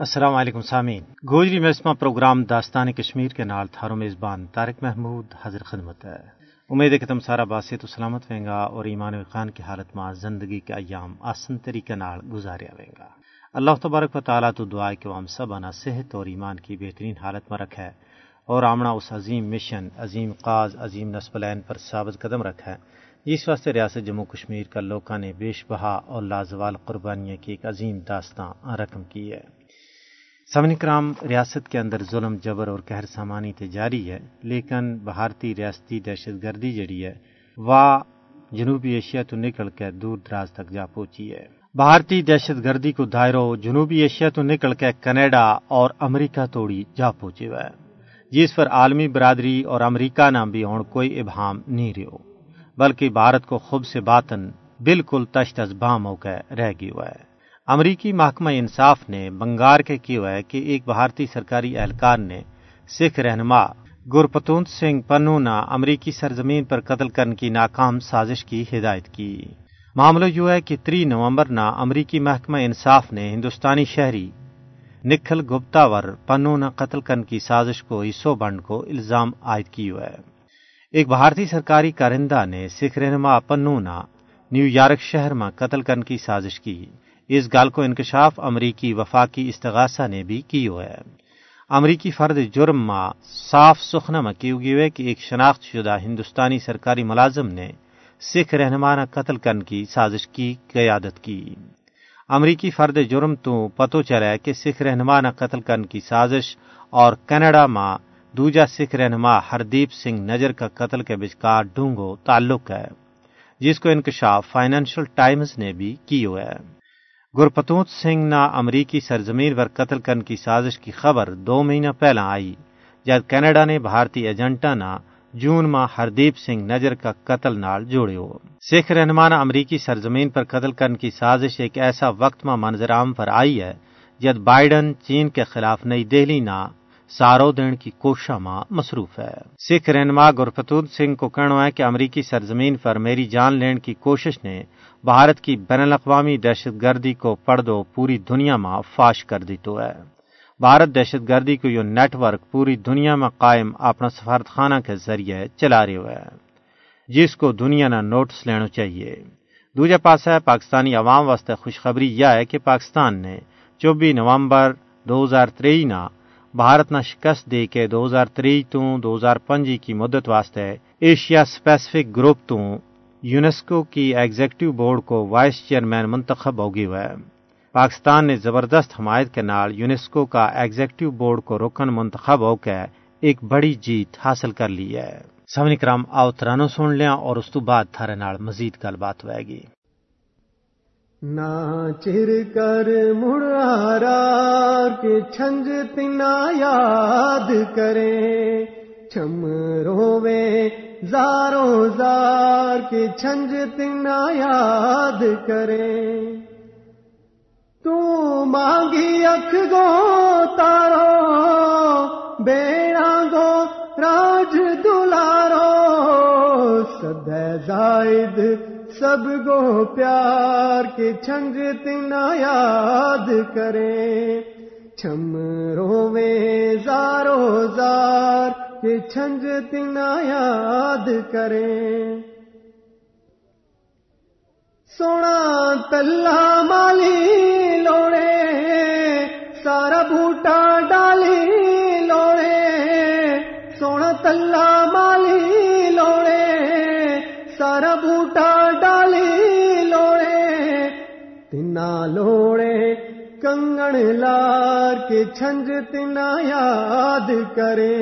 السلام علیکم سامعین۔ گوجری مسما پروگرام داستان کشمیر کے نال تھارو میزبان طارق محمود حضر خدمت ہے۔ امید ہے کہ تم سارا باسط و سلامت رہیں گا اور ایمان و خان کی حالت میں زندگی کے ایام آسن طریقے نال گزاریا رہیں گا۔ اللہ تبارک و تعالیٰ تو دعا کہ وہ ہم سب انا صحت اور ایمان کی بہترین حالت میں رکھے اور آمنا اس عظیم مشن، عظیم قاز، عظیم نصب لین پر ثابت قدم رکھا ہے اس واسطے ریاست جموں کشمیر کا لوکا نے بیش بہا اور لازوال قربانیاں کی ایک عظیم داستان رقم کی ہے۔ سمن کرام ریاست کے اندر ظلم، جبر اور قہر سامانی تے جاری ہے، لیکن بھارتی ریاستی دہشت گردی جڑی ہے وہ جنوبی ایشیا تو نکل کے دور دراز تک جا پہنچی ہے۔ بھارتی دہشت گردی کو دائروں جنوبی ایشیا تو نکل کے کینیڈا اور امریکہ توڑی جا پہنچے ہوئے جس پر عالمی برادری اور امریکہ نام بھی ہون کوئی ابہام نہیں رہو بلکہ بھارت کو خوب سے باطن بالکل تشت از بام ہو کے رہ گئی ہوا ہے۔ امریکی محکمہ انصاف نے بنگار کے کیا ہے کہ ایک بھارتی سرکاری اہلکار نے سکھ رہنما گرپتونت سنگھ پنونا امریکی سرزمین پر قتل کرنے کی ناکام سازش کی ہدایت کی۔ معاملہ یہ ہے کہ تری نومبر نا امریکی محکمہ انصاف نے ہندوستانی شہری نکھل گپتاور پنونا قتل کرنے کی سازش کو حصوں بنڈ کو الزام عائد کی ہے۔ ایک بھارتی سرکاری کارندہ نے سکھ رہنما پنونا نیو یارک شہر میں قتل کرنے کی سازش کی۔ اس گال کو انکشاف امریکی وفاقی استغاثہ نے بھی کی ہے۔ امریکی فرد جرم ماں صاف سخنا کی ہوئی ہے کہ ایک شناخت شدہ ہندوستانی سرکاری ملازم نے سکھ رہنمانہ قتل کرنے کی سازش کی قیادت کی۔ امریکی فرد جرم تو پتو چلا کہ سکھ رہنما نہ قتل کرنے کی سازش اور کینیڈا ماں دوجا سکھ رہنما ہردیپ سنگھ نجر کا قتل کے بچکار ڈونگو تعلق ہے، جس کو انکشاف فائنینشل ٹائمز نے بھی کی ہوا ہے۔ گرپتوت سنگھ نا امریکی سرزمین پر قتل کرنے کی سازش کی خبر دو مہینہ پہلا آئی، جب کینیڈا نے بھارتی ایجنٹا نا جون ماہ ہردیپ سنگھ نجر کا قتل نال جوڑے ہو سکھ رہنمانہ امریکی سرزمین پر قتل کرنے کی سازش ایک ایسا وقت میں منظر عام پر آئی ہے جب بائیڈن چین کے خلاف نئی دہلی نہ سارو دین کی کوشش ماں مصروف ہے۔ سکھ رہنما گرپتوت سنگھ کو کہنا ہے کہ امریکی سرزمین پر میری جان لینے کی کوشش نے بھارت کی بین الاقوامی دہشت گردی کو پڑھ دو پوری دنیا میں فاش کر دی تو ہے۔ بھارت دہشت گردی کو یہ نیٹ ورک پوری دنیا میں قائم اپنا سفارت خانہ کے ذریعے چلا رہے ہوئے جس کو دنیا نہ نوٹس لینا چاہیے۔ دوجا پاس ہے پاکستانی عوام واسطے خوشخبری یہ ہے کہ پاکستان نے چوبی نومبر دو ہزار تری نہ بھارت نہ شکست دے کے دو ہزار تری تو دو ہزار پنجی کی مدت واسطے ایشیا سپیسفک گروپ تو یونیسکو کی ایگزیکٹو بورڈ کو وائس چیئرمین منتخب ہوگی ہوئے۔ پاکستان نے زبردست حمایت کے نال یونیسکو کا ایگزیکٹو بورڈ کو رکن منتخب ہو کے ایک بڑی جیت حاصل کر لی ہے۔ سمنی کرام، آؤ ترانو سن لیا اور اس تو بعد تھارے نال مزید گل بات ہوئے گی۔ چر کر مڑ کے چھنج تنا یاد کرے چھم روے زاروں زار کے چھنج تنا یاد کرے۔ تو مانگی اکھ گو تارو بیڑا گو راج دلارو سد زائد سب گو پیار کے چھنج تنا یاد کرے۔ چھم روے زارو زار کہ چھنج تنا یاد کریں۔ سونا تلا مالی لوڑے سارا بوٹا ڈالی لوڑے سونا تلا مالی لوڑے سارا بوٹا ڈالی لوڑے تنا لوڑے کنگن لار کے چھنج تنا یاد کرے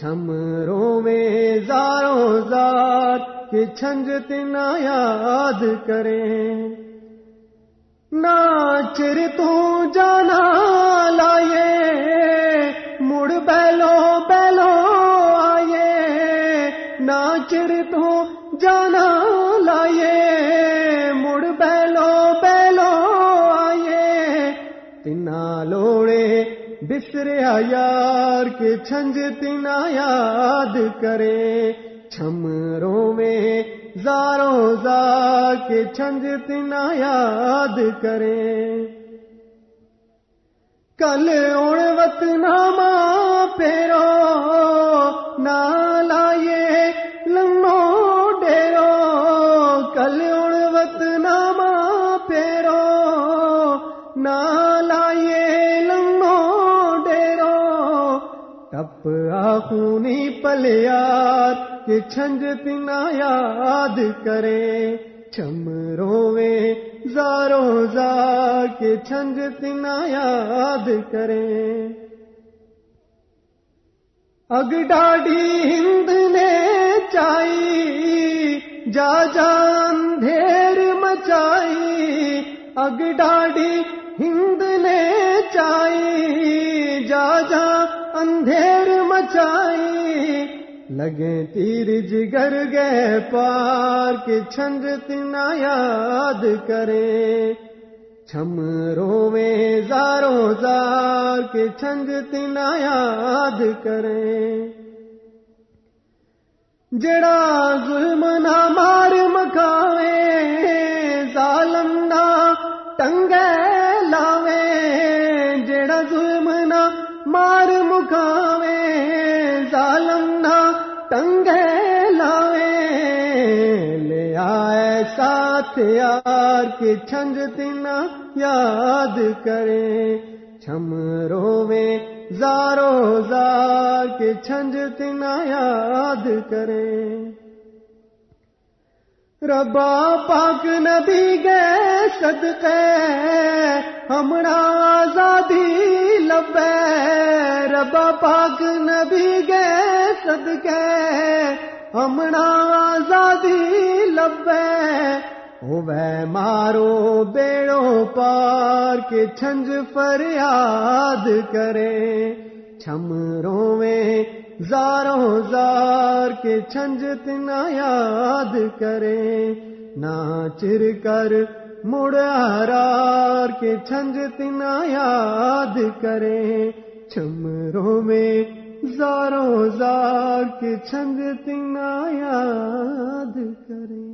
چھمروں میں زاروں زار کے چھنج نہ یاد کریں۔ ناچر تو جا بسریا یار کے چھنج تین یاد کرے، چھمروں میں زاروں زار کے چھنج تین یاد کرے۔ کل اڑوت ناما پھیرو نال ٹپ آخونی پلیار کہ چھنج تنا یاد کرے۔ چھم روے زارو زار کے چھنج تنا یاد کریں اگ ڈاڈی ہند نے چائی، جا جا اندھیر مچائی۔ اگ ڈاڈی ہند نے چائی، جا جا اندھیر مچائی۔ لگے تیر جگر گئے، پار کے چھنج تنا یاد کرے۔ چھم روے زارو زار کے چھنج تنا یاد کرے۔ جڑا ظلم نہ مار مکھاوے ساتھ یار کے چھنج تنا یاد کرے چھم روے زارو زار کے چھنج تنا یاد کرے ربا پاک نبی گئے صدقے ہمڑا آزادی لبے۔ ربا پاک نبی گئے صدقے ہمڑا آزادی لبے ہوے مارو بیڑو پار کے چھنج فریاد کرے۔ چھم روے زارو زار کے چھنج تنا یاد کرے۔ ناچر کر مڑ آرار کے چھنج تنا یاد کرے۔ چھم روے زارو زار کے چھنج یاد کرے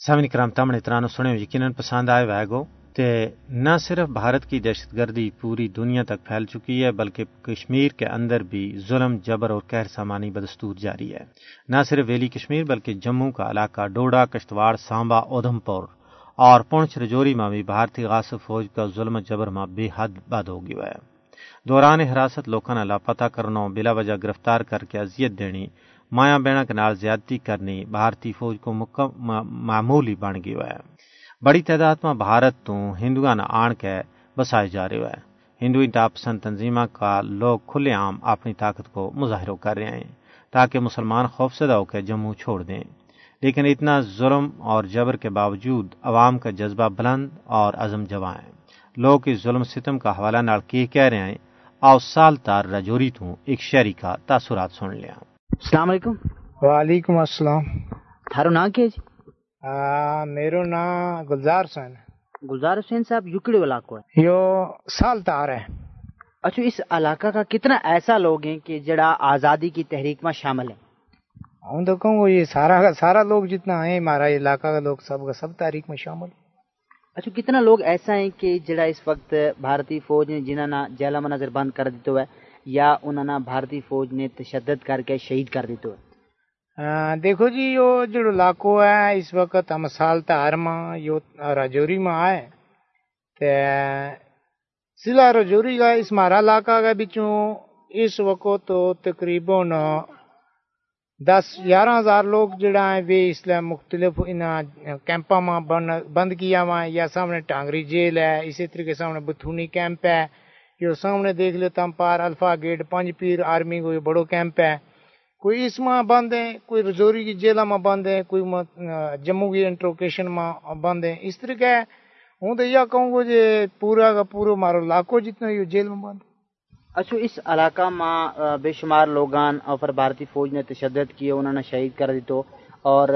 سامن کرام تمن اترانو سنے یقیناً پسند آئے ویگو تے نہ صرف بھارت کی دہشت گردی پوری دنیا تک پھیل چکی ہے، بلکہ کشمیر کے اندر بھی ظلم، جبر اور قہر سامانی بدستور جاری ہے۔ نہ صرف ویلی کشمیر، بلکہ جموں کا علاقہ ڈوڈا کشتواڑ سانبا اودھم پور اور پونچھ رجوری میں بھی بھارتی غاصب فوج کا ظلم، جبر میں بے حد بد ہو گیا ہے۔ دوران حراست لوگوں نے لاپتہ کرنا بلا وجہ گرفتار کر کے اذیت دینی مایا بینا کے نال زیادتی کرنی، بھارتی فوج کو معمولی بن گیا ہے بڑی تعداد میں بھارت تو ہندوؤں نے آن کے بسائے جا رہے ہے ہندو انٹا پسند تنظیم کا لوگ کھلے عام اپنی طاقت کو مظاہروں کر رہے ہیں، تاکہ مسلمان خوفزدہ ہو کے جموں چھوڑ دیں۔ لیکن اتنا ظلم اور جبر کے باوجود عوام کا جذبہ بلند اور عزم جواں ہے۔ لوگ اس ظلم ستم کا حوالہ نال کی کہہ رہے ہیں؟ آؤ سال تار رجوری تو ایک شہری کا تاثرات سن لیا السلام علیکم۔ وعلیکم السلام۔ تھارو نا کیا جی؟ میرو نام گلزار حسین گلزار حسین صاحب یوکڑے علاقہ ہے۔ یو سال تار ہے۔ اچھا اس علاقہ کا کتنا ایسا لوگ ہیں کہ جڑا آزادی کی تحریک میں شامل ہیں؟ ہوں تو کہوں یہ سارا کا سارا لوگ جتنا ہے ہمارا علاقہ کا لوگ سب کا سب تاریخ میں شامل اچھا کتنا لوگ ایسا ہیں کہ جڑا اس وقت بھارتی فوج نے جنہوں نے جیلا میں نظر بند کر دیتے ہوئے یا انہوں نے بھارتی فوج نے تشدد کر کے شہید کر دیتے ہوئے دیکھو جی یہ جو علاقہ ہے، اس وقت ہم سال تار یو راجوری میں آئے تے ضلع راجوری کا، اس مارا علاقہ کا بچوں اس وقت تو تقریباً دس گیارہ ہزار لوگ جڑا ہے وہ اس لیے مختلف ان کیمپا میں بند کیا ہوا ہے یا سامنے ٹانگری جیل ہے، اسی طریقے سامنے بتھونی کیمپ ہے۔ یہ سامنے دیکھ لو تم پار الفا گیٹ، پنج پیر آرمی کو بڑو کیمپ ہے۔ کوئی اس میں بند ہے کوئی رجوری کی جیل میں بند ہے کوئی جموں کی انٹروکیشن میں بند ہے اس طریقے ہوں تو یہ کہوں گا جی پورا کا پورا مارو لاکھوں جتنا یہ جیل میں بند۔ اچھا اس علاقہ میں بے شمار لوگان اور پھر بھارتی فوج نے تشدد کیے انہوں نے شہید کر دیتو اور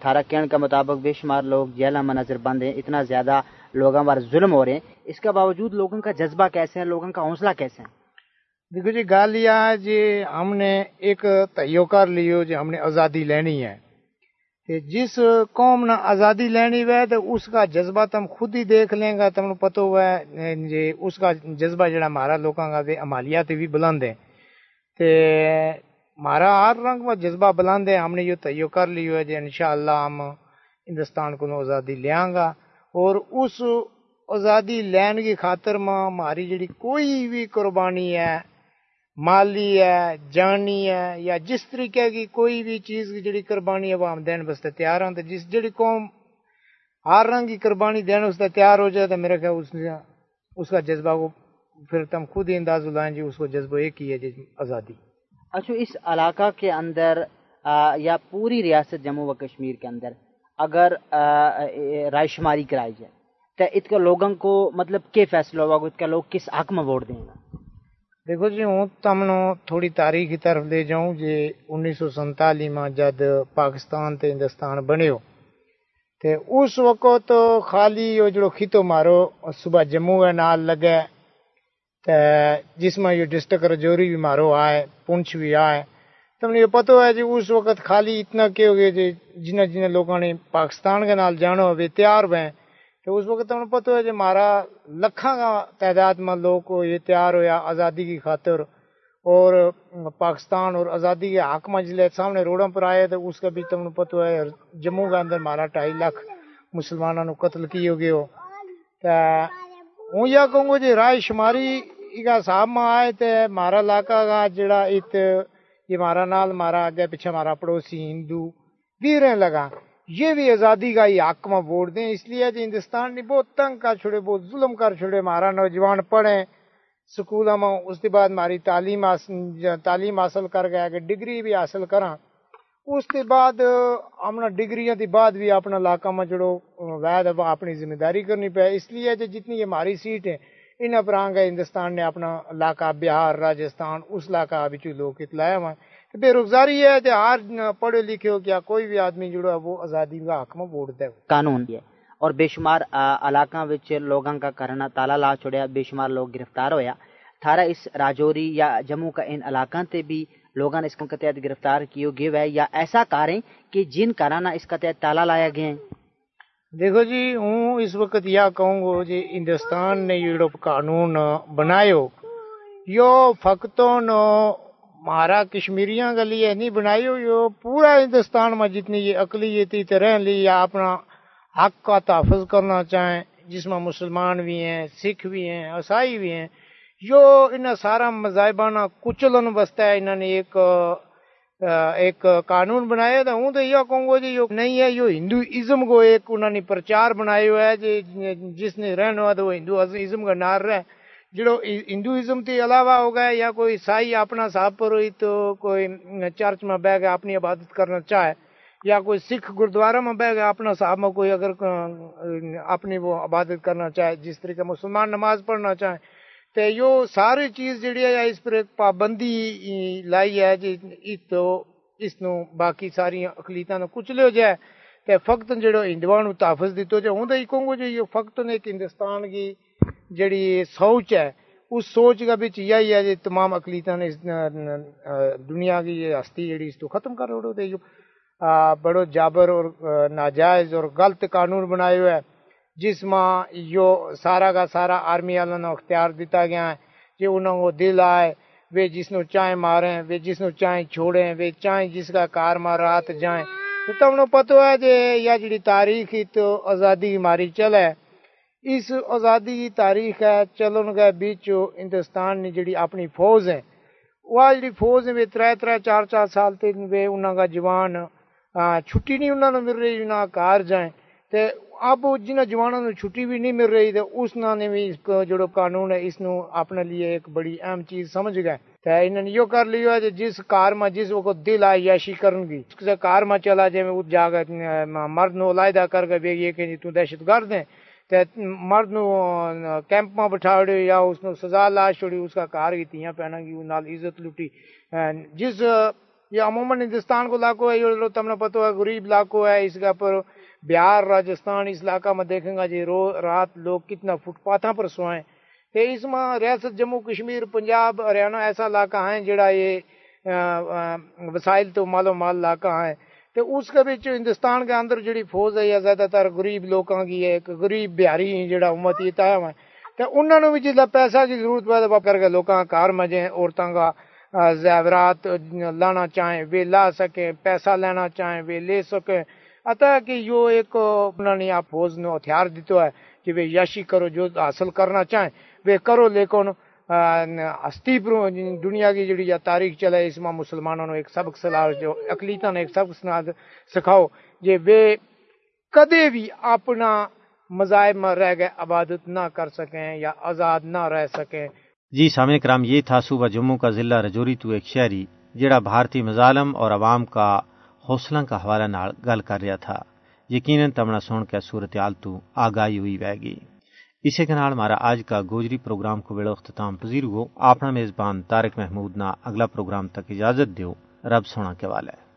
تھارا کہنے کا مطابق بے شمار لوگ جیلا میں نظر بند ہیں، اتنا زیادہ لوگوں پر ظلم ہو رہے ہیں۔ اس کے باوجود لوگوں کا جذبہ کیسے ہے؟ لوگوں کا حوصلہ کیسے ہے؟ دیکھو جی گل یہ جی ہم نے ایک تیو کر لیو جی ہم نے آزادی لینی ہے۔ کہ جس قوم نے آزادی لینی ہے تو اس کا جذبہ تم خود ہی دیکھ لیں گا تم پتہ ہوا ہے جی اس کا جذبہ جڑا ہمارا لوگوں کا عمالیات بھی بلند ہے تے ہمارا ہر رنگ میں جذبہ بلند ہے ہم نے یہ تیو کر لی ہے جی انشاءاللہ ہم ہندوستان کو آزادی لیا گا۔ اور اس آزادی لین کی خاطر میں ہماری جڑی کوئی بھی قربانی ہے مالی ہے جانی ہے یا جس طریقے کی کوئی بھی چیز کی جڑی قربانی ہے وہ ہم دین بستے تیار ہیں تو جس جڑی قوم ہر رنگ کی قربانی دین اس تیار ہو جائے تو میرے خیال اس اس کا جذبہ کو پھر تم خود ہی انداز لائیں جی اس کو جذبہ ایک ہی ہے جی آزادی۔ اچھا اس علاقہ کے اندر یا پوری ریاست جموں و کشمیر کے اندر اگر رائے شماری کرائی جائے تو اس لوگوں کو مطلب کیا فیصلہ ہوگا اس کا لوگ کس حق میں ووٹ دیں گا دیکھو جی ہوں تمنو تھوڑی تاریخ کی طرف لے جاؤں جی انیس سو سنتالی میں جد پاکستان تے ہندوستان بنے ہو تے اس وقت خالی وہ جڑو خطو مارو صبح جموں ہے نال لگے تے جس میں یہ ڈسٹرک رجوری بھی مارو آئے پونچھ بھی آئے تم نے یہ پتہ ہے جی اس وقت خالی اتنا کہ ہو گئے جی جنہ جنہ لوگوں نے پاکستان کے نال جانو ہوئے تیار ہوئے تو اس وقت تمہیں پتہ ہے جی ہمارا لکھاں کا تعداد میں لوگ کو یہ تیار ہویا آزادی کی خاطر اور پاکستان اور آزادی کے حق میں جلے سامنے روڈوں پر آئے تو اس کا بھی تمہیں پتہ ہے جموں کے اندر ہمارا ڈھائی لاکھ مسلمانوں نے قتل کی ہو گئے ہو۔ تو ہوں یہ کہوں گا جی رائے شماری کا صاحب میں آئے تو ہمارا علاقہ کا جڑا ات یہ ہمارا نال ہمارا آگے پیچھے ہمارا پڑوسی ہندو بھی رہنے لگا۔ یہ بھی آزادی کا یہ حق میں ووٹ دیں۔ اس لیے جی ہندوستان نے بہت تنگ کر چھوڑے، بہت ظلم کر چھوڑے۔ ہمارا نوجوان پڑھیں سکولوں میں اس کے بعد ہماری تعلیم تعلیم حاصل کر گیا کہ ڈگری بھی حاصل کرا اس کے بعد ہم ڈگریاں کے بعد بھی اپنا علاقہ میں جڑو، وید اپنی ذمہ داری کرنی پہ اس لیے جو جتنی ہماری سیٹ ہے ان پرانگ ہندوستان نے اپنا علاقہ بہار، راجستھان، اس علاقہ بھی لوگ اتلایا ہوا بے روزگاری ہے کہ ہر پڑھے لکھے ہو کیا کوئی بھی آدمی جڑا وہ آزادی کا حق میں ووٹ دے۔ قانون۔ ہے اور بے شمار علاقہ وچ لوگاں کا کرنا تالا لا چھڑیا بے شمار لوگ گرفتار ہویا۔ تھارا اس راجوری یا جموں کا ان علاقہ تے بھی لوگوں نے اس کے تحت گرفتار کیے گئے ہوئے یا ایسا کاریں کہ جن کرانا اس کا تحت تالا لایا گئے ہیں؟ دیکھو جی ہوں اس وقت یہ کہوں گا جی ہندوستان نے یورپ قانون بنایو یو فقتوں مہارا کشمیریاں کے لیے نہیں بنائی ہوئی پورا ہندوستان میں جتنی یہ اقلیتی طرح لی یا اپنا حق کا تحفظ کرنا چاہیں، جس میں مسلمان بھی ہیں، سکھ بھی ہیں، عیسائی بھی ہیں جو ان سارا مذاہبانہ کچلن بستا ہے انہوں نے ایک ایک قانون بنایا تھا۔ ہوں تو یہ کہوں گا جی یہ نہیں ہے، یہ ہندو ازم کو ایک انہوں نے پرچار بنایا ہوا ہے جی جس نے رہنا ہوا تو وہ ہندو ازم کا نار رہے جڑو ہندوازم کے علاوہ ہو گئے یا کوئی عیسائی اپنا صاحب پر ہوئی تو کوئی چرچ میں بہ گیا اپنی عبادت کرنا چاہے یا کوئی سکھ گردوارا میں بہ گیا اپنا صاحب میں کوئی اگر اپنی وہ عبادت کرنا چاہے، جس طریقے مسلمان نماز پڑھنا چاہے۔ تو یہ ساری چیز جڑی ہے، اس پر ایک پابندی لائی ہے جی تو اس نو باقی ساری اقلیتوں کچھ لے جائے۔ تو فقط جڑو ہندوؤں تحفظ دیتو جائے ہوں تو یہ کہوں گا جی، یہ فقط ایک ہندوستان کی جڑی سوچ ہے، اس سوچ کا بھی یہی ہے جی، تمام اقلیتوں نے دنیا کی یہ ہستی جڑی اس تو ختم کر رہے جو بڑو جابر اور ناجائز اور غلط قانون بنائے ہوئے جس میں یہ سارا کا سارا آرمی والوں نے اختیار دیتا گیا ہے کہ انہوں کو دل آئے وہ جس نو چائیں ماریں وہ جس نو چائیں چھوڑیں وہ چائیں جس کا کار مار رات جائیں۔ تو تم نے پتہ ہے جی یہ جڑی تاریخ تو آزادی ہماری چلے۔ اس آزادی کی تاریخ ہے، چلن گئے بیچ ہندوستان نے جڑی اپنی فوج ہے۔ وہ جڑی فوج ہے تر تر چار چار سال تک انہوں کا جوان چھٹی نہیں انہوں نے مل رہی نہ کار جائیں۔ تے اب جنہ جوانوں نے چھٹی بھی نہیں مل رہی تو اس نے بھی جڑو قانون ہے، اس نو اپنے لیے ایک بڑی اہم چیز سمجھ گئے۔ تے انہوں نے یہ کر لیا ہے، جس کار میں جس وقت دل آئی یاشی کرن گی اس کار میں چلا جائے جا مرد نو علیحدہ کر گئے یہ کہ جی تو دہشت گرد ہیں۔ مرد نو کیمپ میں بٹھا یا اس نو سزا لا چھوڑی، اس کا کار کی تیاں پہنا گی نال عزت لٹی جس یہ عموماً ہندوستان کو علاقہ ہے، یہ تم نے پتہ ہے، غریب علاقہ ہے، اس کا پر بہار راجستھان اس علاقہ میں دیکھیں گا جی رو، رات لوگ کتنا فٹ پاتھا پر سوائیں تو اس میں ریاست جموں، کشمیر، پنجاب، ہریانہ ایسا علاقہ ہیں جڑا یہ وسائل تو مال و مال علاقہ ہیں۔ تو اس کے بچ ہندوستان کے اندر جڑی فوج ہے، یا زیادہ تر غریب لوگوں کی ہے، ایک غریب بہاری جڑا امت یہ تایا ہوا تو انہوں نے بھی جس پیسہ کی ضرورت پیدا کر کے لوگوں کا کار مجے عورتوں کا زیورات لانا چاہیں وہ لا سکیں، پیسہ لینا چاہیں وہ لے سکیں۔ اتا کہ یہ ایک انہوں نے آپ فوج نے ہتھیار دیتا ہے کہ وہ یاشی کرو، جو حاصل کرنا چاہیں وہ کرو لیکن ہستی دنیا کی جڑی یا تاریخ چلے، اس میں مسلمانوں نے ایک سبق سلا جو اقلیتوں نے ایک سبق سکھاؤ جی وہ کدے بھی اپنا مذاہب میں رہ گئے، عبادت نہ کر سکیں یا آزاد نہ رہ سکیں۔ جی سامع کرام، یہ تھا صوبہ جموں کا ضلع رجوری تو ایک شہری، جڑا بھارتی مظالم اور عوام کا حوصلہ کا حوالہ نال گل کر رہا تھا۔ یقیناً تمنا سن کے صورتحال تو آگاہی ہوئی بہ اسی کے نال ہمارا آج کا گوجری پروگرام کو ویڑو اختتام پذیر ہو۔ اپنا میزبان طارق محمود نا اگلا پروگرام تک اجازت دیو۔ رب سونا کے والے